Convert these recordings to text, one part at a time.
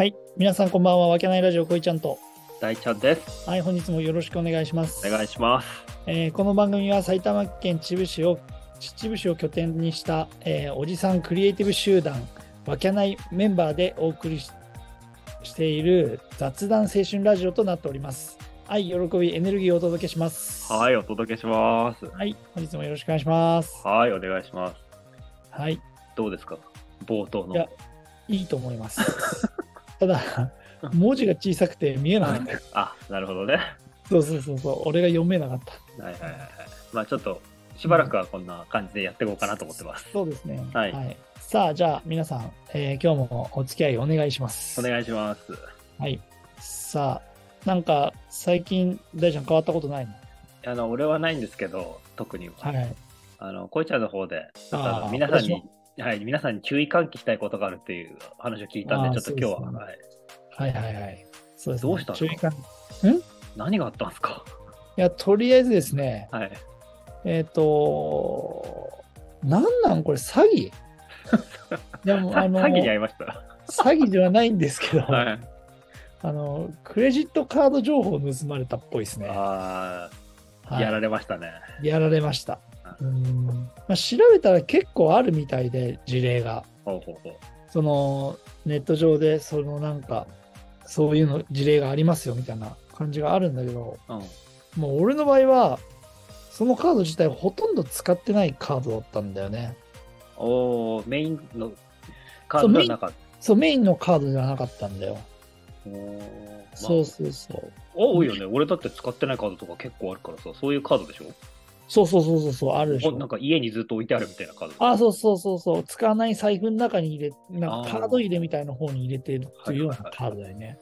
はい。皆さんこんばんは。わけないラジオこいちゃんと。大ちゃんです。はい。本日もよろしくお願いします。お願いします。えーこの番組は埼玉県秩父市を秩父市を拠点にした、えーおじさんクリエイティブ集団わけないメンバーでお送りししている雑談青春ラジオとなっております。愛、喜び、エネルギーをお届けします。はい、お届けします。はい。本日もよろしくお願いします。はい、お願いします。はい。どうですか？冒頭のいや。いいと思います。ただ、文字が小さくて見えなかった。あ、なるほどね。そうそうそうそう。俺が読めなかった。はいはいはいはい。まあちょっと、しばらくはこんな感じでやっていこうかなと思ってます。そうですね。はいさあ、じゃあ皆さん、えー今日もお付き合いお願いします。お願いします。はい。さあ、なんか最近、大ちゃん変わったことないの？あの、俺はないんですけど、特には。はい。あの、こいちゃんの方で、ちょっとあの皆さんに私、はい、皆さんに注意喚起したいことがあるっていう話を聞いたんで、ちょっと今日は、そうですはい、はいはいはい。そうです、ね。どうしたの？注意喚起い 何があったんですか？や、とりあえずですね、はい。えっ、と、なんなんこれ詐欺？いやもあの詐欺に遭いました。詐欺ではないんですけど、はい。あの、クレジットカード情報を盗まれたっぽいですね。ああ、はいやられましたね。やられました。ううんまあ、調べたら結構あるみたいで、事例が。そのネット上で、そのなんか、そういうの事例がありますよみたいな感じがあるんだけど、うん。もう俺の場合は、そのカード自体ほとんど使ってないカードだったんだよね。おおメインのカードがなかっそう、メインのカードじゃなかったんだよ。そうそうそう。多いよね。俺だって使ってないカードとか結構あるからさ、そういうカードでしょ？そうそうそうそうそう、あるでしょおなん。か家にずっと置いてあるみたいなカード。あ、そうそうそうそう。使わない財布の中に入れ、なんかカード入れみたいな方に入れてるっていうようなカードだよね。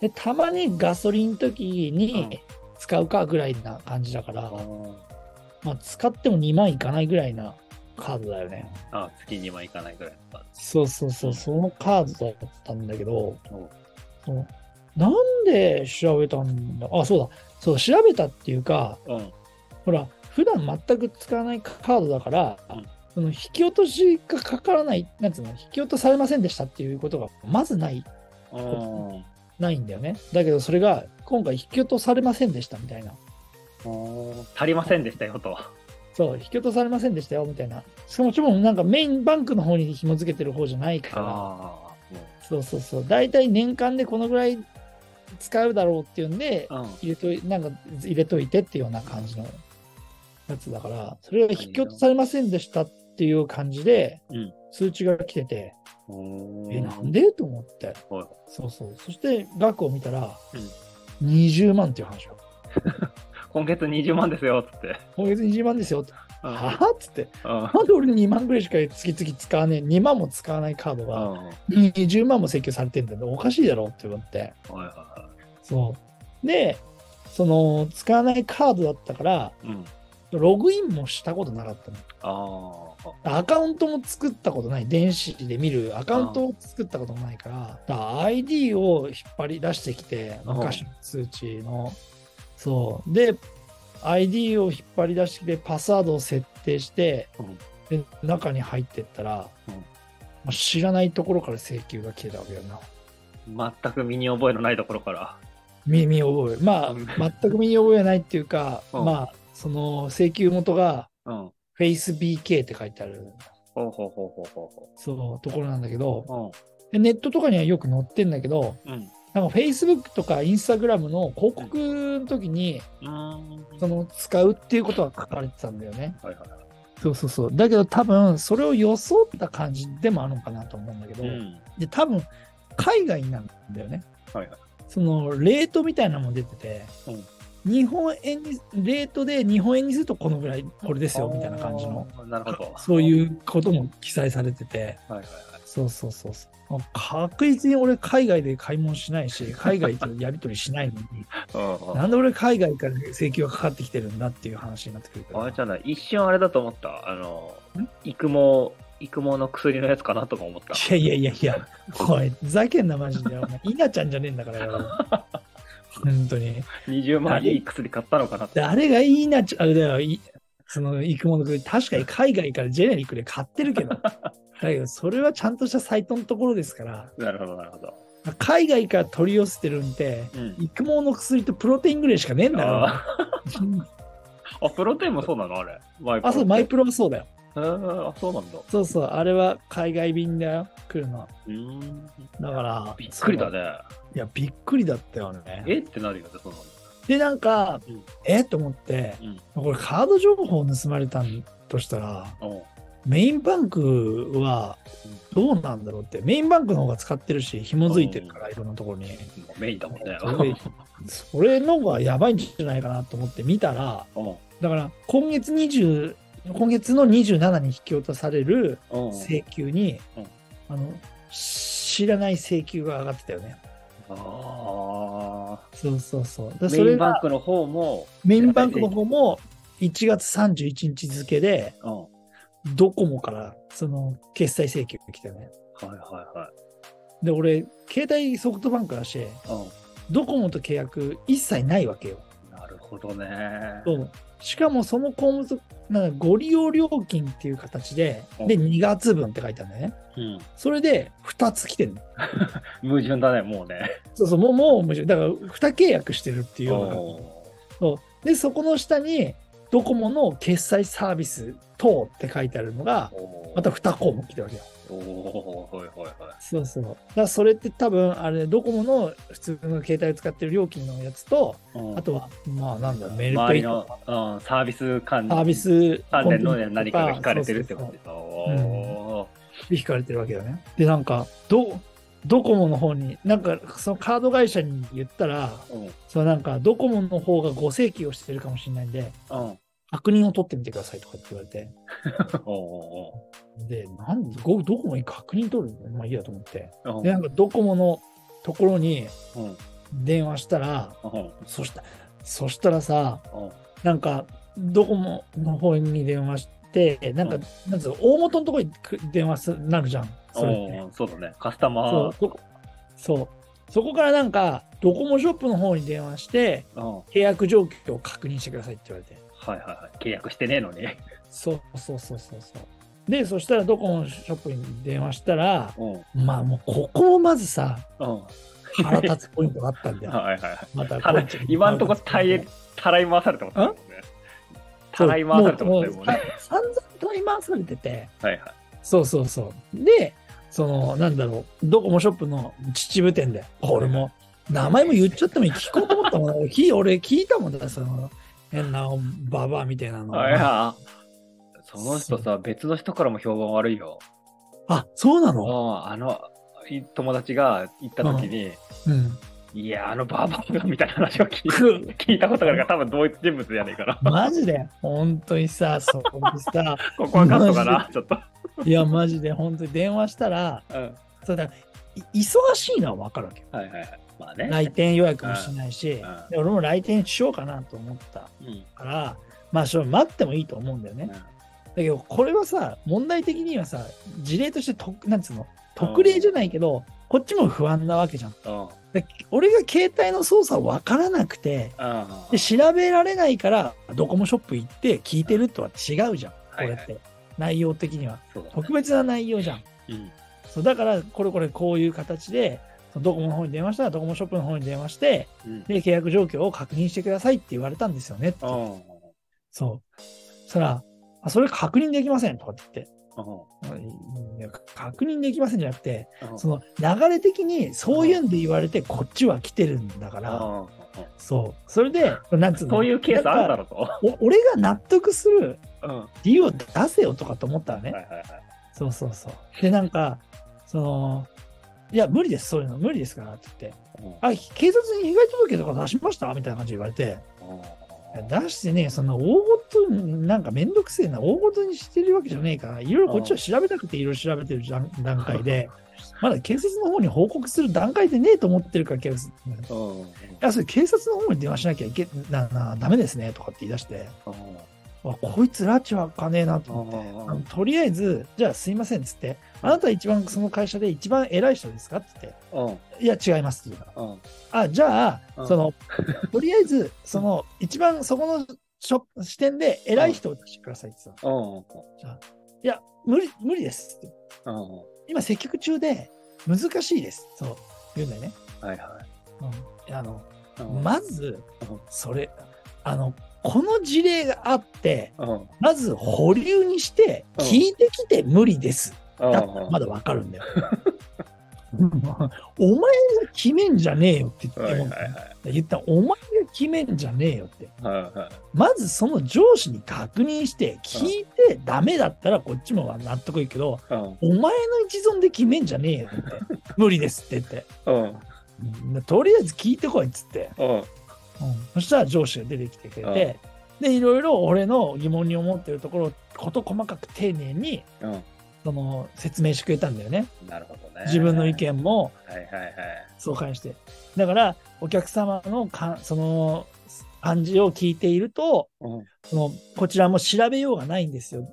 で、たまにガソリンの時うんに使うかぐらいな感じだから、あーまあ、使っても2万いかないぐらいなカードだよね。あ、月2万いかないぐらいのカーそうそうそう、そのカードだったんだけど、うなんで調べたんだ？あ、そうだ。そう、調べたっていうか、うん。ほら、普段全く使わないカードだから、うんその引き落としがかからない、なんつうの、引き落とされませんでしたっていうことがまずない、うん。ないんだよね。だけどそれが今回引き落とされませんでしたみたいな。足りませんでしたよと。そう、引き落とされませんでしたよみたいな。しかももちろんなんかメインバンクの方に紐付けてる方じゃないから、あそうそうそう、大体年間でこのぐらい使うだろうっていうんで、あ。うん。入れといなんか入れといてっていうような感じのやつだから、それが引き落とされませんでしたっていう感じで、うん通知が来てて、おーえ、なんで？と思って、はいそうそう。そして額を見たら、うん20万っていう話を。今月20万ですよ、つって。今月20万ですよって。うんはぁ？っつって。うんなんで俺2万ぐらいしか月々使わねえ、2万も使わないカードがうん20万も請求されてんだよ。おかしいだろって思って。はいはいはそう。で、その、使わないカードだったから、い。うん。ログインもしたことなかったの。ああ。アカウントも作ったことない。電子で見るアカウントを作ったこともないから、だから ID を引っ張り出してきて、うん昔の通知の。そう。で、ID を引っ張り出してきて、パスワードを設定して、で中に入ってったら、うんまあ知らないところから請求が来てたわけよな。全く身に覚えのないところから。耳覚え。まあ、うん全く身に覚えないっていうか、うんまあ、その請求元がうん。FaceBK って書いてある、ほうほうほうほうほそう、ところなんだけど、うほでネットとかにはよく載ってんだけど、う。うん。なんか Facebook とか Instagram の広告の時に、うん。うん。その使うっていうことが書かれてたんだよね。はいはいはい。そうそうそう。だけど多分、それを装った感じでもあるのかなと思うんだけど、うん。で、多分、海外なんだよね。はいはい。その、レートみたいなのも出てて、日本円に、レートで日本円にするとこのぐらい、これですよ、みたいな感じの。なるほど。そういうことも記載されてて、はいはいはい。そうそうそうそう。確実に俺海外で買い物しないし、海外とやり取りしないのに、うんうんなんで俺海外から請求がかかってきてるんだっていう話になってくる。あれじゃない、一瞬あれだと思った？あの、育毛、育毛の薬のやつかなとか思った？いやいやいやいや、おい、ふざけんなマジで。お前稲ちゃんじゃねえんだからよ。本当に。20万いい薬買ったのかなって。誰が稲ちゃん、あれだよ、いその、育毛の薬、確かに海外からジェネリックで買ってるけど、だけど、それはちゃんとしたサイトのところですから、なるほど、なるほど。海外から取り寄せてるんで、うん。育毛の薬とプロテインぐらいしかねえんだよ。あ あ、プロテインもそうなの？あれ。マイプロあ、そう、マイプロはそうだよ。えーあ、そうなんだ。そうそう、あれは海外便だよ、来るの。だから、びっくりだ。ね。いや、びっくりだったよね。え？ってなるよね、その。で、なんか、うんえ？と思って、うん。これカード情報盗まれたんとしたら、うん。メインバンクはどうなんだろうって、メインバンクの方が使ってるし、紐づいてるから、いろんなところに。メインだもんね。それそれの方がやばいんじゃないかなと思って見たら、うん。だから今月20、今月の27に引き落とされるうん。請求に、うんあの知らない請求が上がってたよね。あそうそうそう。それメインバンがクの方も、メインバンクの方も1月31日付で、うん。はいドコモからその決済請求が来たよね。はいはい。で、俺、携帯ソフトバンクだし、うドコモと契約一切ないわけよ。ん。なるほどね。そうしかもその項目、なんかご利用料金っていう形で、うんで、2月分って書いてあるんだよね。うん。それで2つ来てるの。矛盾だね、もうね。そうそう、もう、もう面白い。だから、2契約してるっていうような。おそうで、そこの下に、ドコモの決済サービス等って書いてあるのがまた2項目来てるわけよ。おーはいはいはい。そうそう。だからそれって多分、あれ、ドコモの普通の携帯を使ってる料金のやつと、うんあとは、まあ、なんだろう、メールペイとの、うん、サービス関サービス関連の何かが引かれてるってことですおそう引かれてるわけだね。で、なんか、ど、ドコモの方に、なんか、そのカード会社に言ったら、ーうん。そのなんか、ドコモの方がご請求をしてるかもしれないんで、うん。確認を取ってみてくださいとかって言われて、で、なんで、ごドコモに確認取るの？まあいいやと思って。おおで、なんかドコモのところにうん。電話したら、うん。そしたそしたらさ、うん。なんか、ドコモの方に電話して、なんか、うんなんつ大元のところにく電話すなるじゃん。それそうだね。カスタマー。そうそこからなんか、ドコモショップの方に電話して、契約状況を確認してくださいって言われて。はいはい。契約してねえのに。そうそうそうそうそう。で、そしたらドコモショップに電話したら、うん。まあもうここもまずさ、うん。腹立つポイントがあったんだよ。はいはいはい。また今んとこたらい回されてまん？ね。たらい回されてますよ、もうね。散々取り回されてて、はいはい。そうそうそう。で、その、なんだろう、ドコモショップの秩父店で、俺も、名前も言っちゃってもいい聞こうと思ったもん。き俺聞いたもんだ、その、変なババアみたいなの。あいや、その人さ、別の人からも評判悪いよ。あ、そうなうんのあの、い友達が行った時に、うん。いや、あのバーバーがみたいな話を聞いく聞いたことがあるから、多分同一人物じゃねえから。マジで、本当にさ、そこでさ、ここはカットかな、ちょっと。いや、マジで、本当に電話したら、うん。そうだ、い忙しいのは分かるわけよ。はいはいはい。まあね。来店予約もしないし、んで俺も来店しようかなと思ったうん。から、まあ、それ待ってもいいと思うんだよね。だけど、これはさ、問題的にはさ、事例としてと、なんつうの、特例じゃないけど、こっちも不安なわけじゃん。で俺が携帯の操作分からなくて、で調べられないから、ドコモショップ行って聞いてるとは違うじゃん。これって。内容的には。ね特別な内容じゃん。うん。そうだから、これこれこういう形で、ドコモの方に電話したら、ドコモショップの方に電話して、うん。で、契約状況を確認してくださいって言われたんですよねって。うん。そう。そしたら、あ、それ確認できませんとかって言って。いや確認できません。じゃなくて、その流れ的にそういうん。で言われてこっちは来てるん。だから、そう。それで、なん。つうのそういうケースあるだろと。俺が納得する。理由を出せよとかと思ったらね。そうそうそう。で、なん。か、その、いや、無理です、そういうの、無理ですからって言って、あ、警察に被害届とか出しましたみたいな感じで言われて、出してね、その大ごとに、なんかめんどくせえな、大ごとにしてるわけじゃねえから、いろいろこっちは調べたくていろいろ調べてる段段階で、まだ警察の方に報告する段階でねえと思ってるから、警察。いうん。うん。や、それ警察の方に電話しなきゃいけな、な、ダメですね、とかって言い出して、あこいつらちわかねえなと思って。とりあえず、じゃあすいませんっつって、あなた一番その会社で一番偉い人ですか？って言って、うん。いや、違いますって言うから。うん。あ、じゃあ、うんその、とりあえず、その、一番そこの視点で偉い人を出してくださいって言ってたうん。じゃあいや、無理、無理ですって。うん。今、接客中で難しいです。そう。言うんだよね。はいはうん、あのまずうん、それ、あの、この事例があって、うん。まず保留にして、うん聞いてきて無理です。うんだったらまだわかるんだよ。お前が決めんじゃねえよって言って。言ったらお前が決めんじゃねえよって。まずその上司に確認して、聞いてダメだったらこっちも納得いくけど、うん。お前の一存で決めんじゃねえよって。無理ですって言って。とりあえず聞いてこいっつって。うん。そしたら上司が出てきてくれて、で、いろいろ俺の疑問に思ってるところを事細かく丁寧にうん。その説明してくれたんだよね。なるほどね。自分の意。見もはいはいはい。相関して。だから、お客様のかその感じを聞いていると、うん。そのこちらも調べようがないんですよ。うん。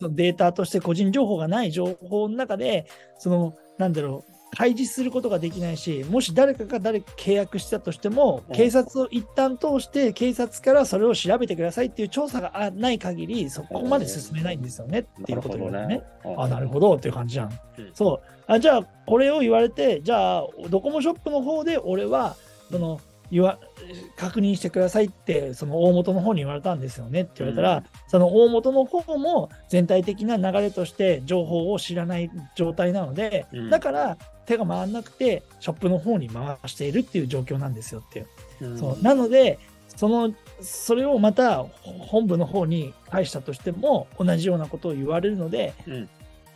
そのデータとして個人情報がない情報の中で、その、なんだろう、開示することができないし、もし誰かが誰か契約したとしても、うん警察を一旦通して、警察からそれを調べてくださいっていう調査があない限り、そこまで進めないんですよねっていうことを言われてね。。あ、なるほどっていう感じじゃん。うんそう。あじゃあ、これを言われて、じゃあ、ドコモショップの方で俺は、その、言わ確認してくださいって、その大元の方に言われたんですよねって言われたら、うんその大元の方も全体的な流れとして情報を知らない状態なので、うんだから手が回らなくて、ショップの方に回しているっていう状況なんですよっていう。うんそうなので、そのそれをまた本部の方に返したとしても、同じようなことを言われるので、うん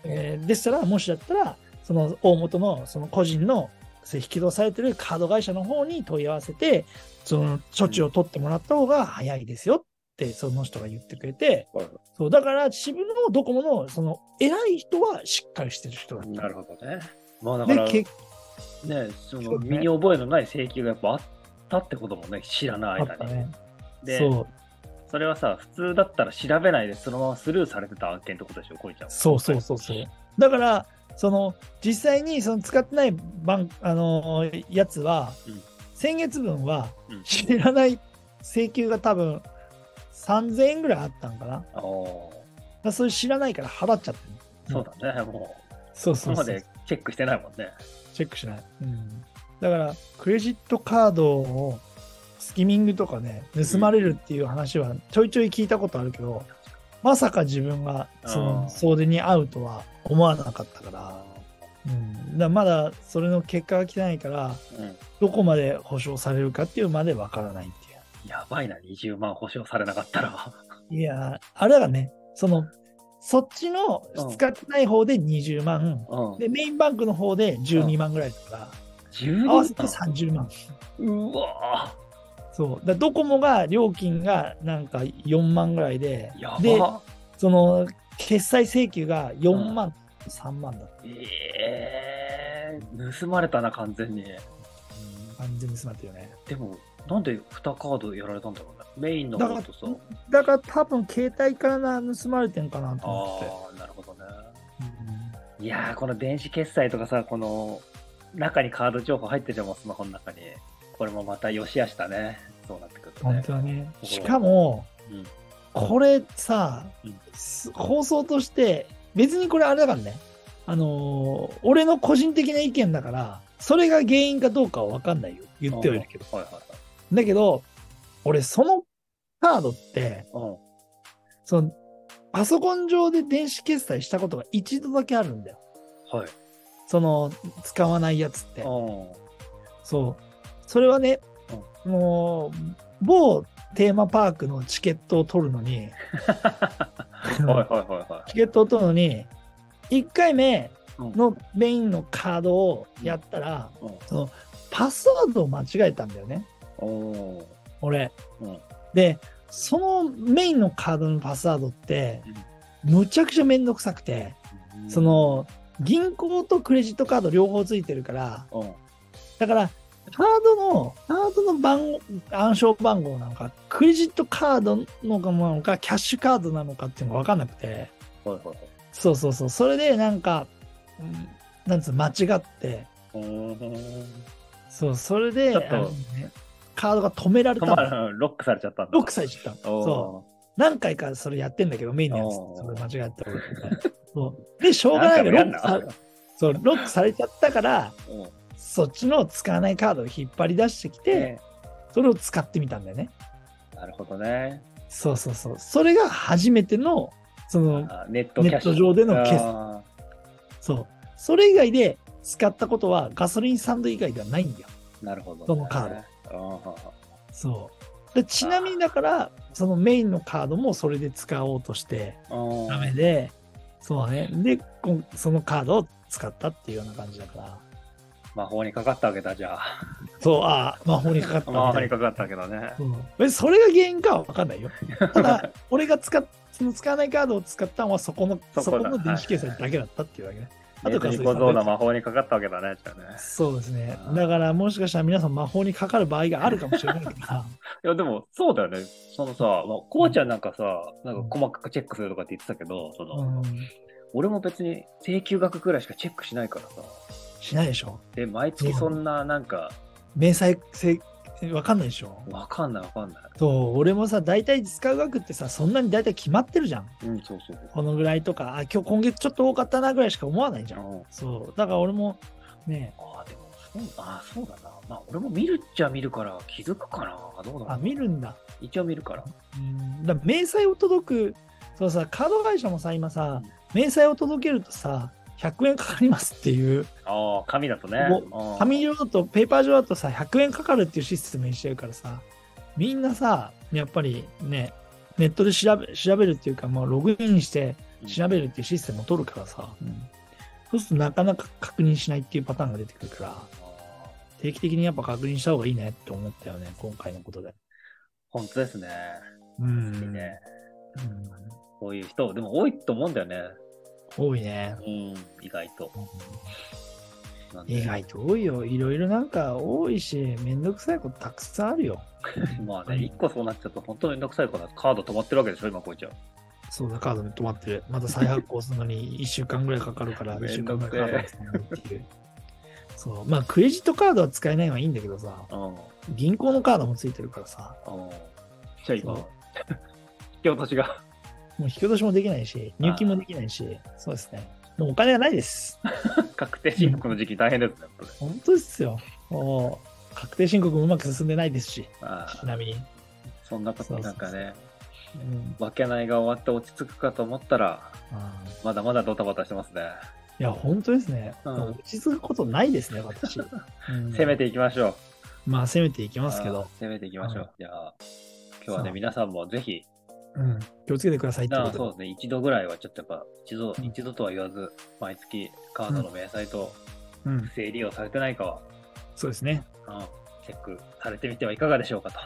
えーでしたら、もしだったら、その大元のその個人の引き戸されてるカード会社の方に問い合わせて、その処置を取ってもらった方が早いですよって、その人が言ってくれて、はいそうだから、渋野のドコモのその偉い人はしっかりしてる人だった。なるほどね。まあだから、ね、その身に覚えのない請求がやっぱあったってこともね、知らない間に。ね。で、そうそれはさ、普通だったら調べないでそのままスルーされてた案件ってことでしょ、こいちゃんは。そうそうそうそう。だから、その実際にその使ってないバン、あのーやつは、うん先月分はうん知らない請求が多分3000円ぐらいあったんかな。あーらそれ知らないから払っちゃってる。そうだね、もう、そうそうそうそこまで。チェックしてないもんね。チェックしない。うん。だから、クレジットカードをスキミングとかね、盗まれるっていう話はちょいちょい聞いたことあるけど、まさか自分がそあのー総出に会うとは思わなかったから、うん、だからまだそれの結果が来てないから、うん。どこまで保証されるかっていうまでわからないっていやばいな、20万保証されなかったら。う。いやー、あれだからね、その、そっちのうん使ってない方で20万、うん。で、メインバンクの方で12万ぐらいだから、12合わせて万30万。うわそう。だドコモが料金がなんか4万ぐらいでで、ばその、決済請求が4万、3万だった。えー、盗まれたな、完全に。完全に詰まってるよね。でも、なんで2カードやられたんだろうね。メインの方とさ。だから多分携帯からな盗まれてんかなと思って。ああ、なるほどね。うんいやー、この電子決済とかさ、この中にカード情報入ってても、スマホの中に。これもまた良し悪しだね。そうなってくるとね。本当だね。しかも、うんこれさ、うんす放送として、別にこれあれだからね。あのー俺の個人的な意見だから、それが原因かどうかは分かんないよ。言ってはいるけど。はいはいはい。だけど、俺、そのカードって、うん。その、パソコン上で電子決済したことが一度だけあるんだよ。はい。その、使わないやつって。うん。そう。それはね、もう、某テーマパークのチケットを取るのに、チケットを取るのに、1回目のメインのカードをやったら、うんそのパスワードを間違えたんだよね、俺。うん。で、そのメインのカードのパスワードって、むちゃくちゃめんどくさくて、うん。そ、の、銀行とクレジットカード両方ついてるから、うん。だから、カードの、カードの番号、暗証番号なのか、クレジットカードのかなのか、キャッシュカードなのかっていうのが分かんなくて、はいはいはい。そうそうそう、それでなんか、うんなんつうの間違って、そう、それで、ちょっとねカードが止められたロックされちゃった。ロックされちゃったそう。何回かそれやってんだけど、メインのやつそれ間違って俺そう。で、しょうがないけど、そう、ロックされちゃったから、うんそっちの使わないカードを引っ張り出してきて、ねそれを使ってみたんだよね。なるほどね。そうそうそう。それが初めての、その、あネット。ネット上での決済あそう。それ以外で使ったことはガソリンスタンド以外ではないんだよ。ーなるほど、ね。そのカード。そう。でちなみにだから、そのメインのカードもそれで使おうとして、うんダメで、そうね。で、そのカードを使ったっていうような感じだから。魔法にかかったわけだ、じゃあ。そう、ああ、魔法にかかったみ魔法。にかかったわけだね。それが原因かは分かんないよ。ただ、俺が使っ、その使わないカードを使ったのはそこの、そこの電子決済だけだったっていうわけね。ネットに小僧な魔法にかかったわけだね、じゃあね。そうですねだから、もしかしたら皆さん魔法にかかる場合があるかもしれないけどな。いや、でも、そうだよね。そのさ、まあ、こうちゃんなんかさ、なんか細かくチェックするとかって言ってたけど、その、うん、俺も別に請求額くらいしかチェックしないからさ。しないでしょ。で、毎月そんな、なんか、明細せわかんないでしょ？わかんないわかんない。そう、俺もさ、大体使う額ってさ、そんなに大体決まってるじゃん。うん、そうそうこのぐらいとか、あ、今日今月ちょっと多かったなぐらいしか思わないじゃん。うんそう。だから俺も、ね、ああ、でも、そう、ああ、そうだな。まあ、俺も見るっちゃ見るから気づくかな。どうだろうあ、見るんだ。一応見るから。うん。だ明細を届く、そうさ、カード会社もさ、今さ、明細を届けるとさ、100円かかりますっていう、ああ、紙だとね。紙上だと、ペーパー上だとさ、100円かかるっていうシステムにしてるからさ、みんなさ、やっぱりね、ネットで調べ調べるっていうか、もうログインして調べるっていうシステムを取るからさ、そうするとなかなか確認しないっていうパターンが出てくるから、定期的にやっぱ確認した方がいいねって思ったよね、今回のことで。本当ですね。ういいん。ね。うんこういう人、でも多いと思うんだよね。多いね。うん、意外と。意外と多いよ。いろいろなんか多いし、めんどくさいことたくさんあるよ。まあね、一個そうなっちゃうと本当にめんどくさいから、カード止まってるわけでしょ、今こいちゃん。そうだ、カードに止まってる。また再発行するのに 1週間ぐらいかかるから、め1週間ぐらいかかるっていう。そう。まあ、クレジットカードは使えないのはいいんだけどさ。銀行のカードもついてるからさ、じゃあ今引き落としが。もう引き落としもできないし、入金もできないし、そうですね。もうお金がないです。確定申告の時期大変ですね。本当ですよ。もう、確定申告もうまく進んでないですし、ちなみに。そんなことなんかね、うん分けないが終わって落ち着くかと思ったら、まだまだドタバタしてますね。いや、本当ですね。うん落ち着くことないですね、私。うん攻めていきましょう。まあ、攻めていきますけあどあ、攻めていきましょうう。じゃあ、今日はね、皆さんもぜひ、うん、気をつけてくださいってなことそうですね、一度ぐらいはちょっとやっぱ、一度、うん一度とは言わず、毎月カードの明細とうん不、正利用されてないかは、そうですね。うんチェックされてみてはいかがでしょうかと。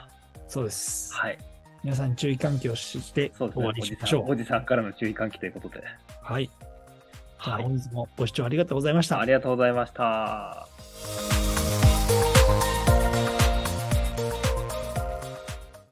そうです。はい。皆さん注意喚起をして終わ。りおじさん、しましょう。おじさんからの注意喚起ということで。はい。はい。本日もご視聴ありがとうございましたあ。りがとうございました。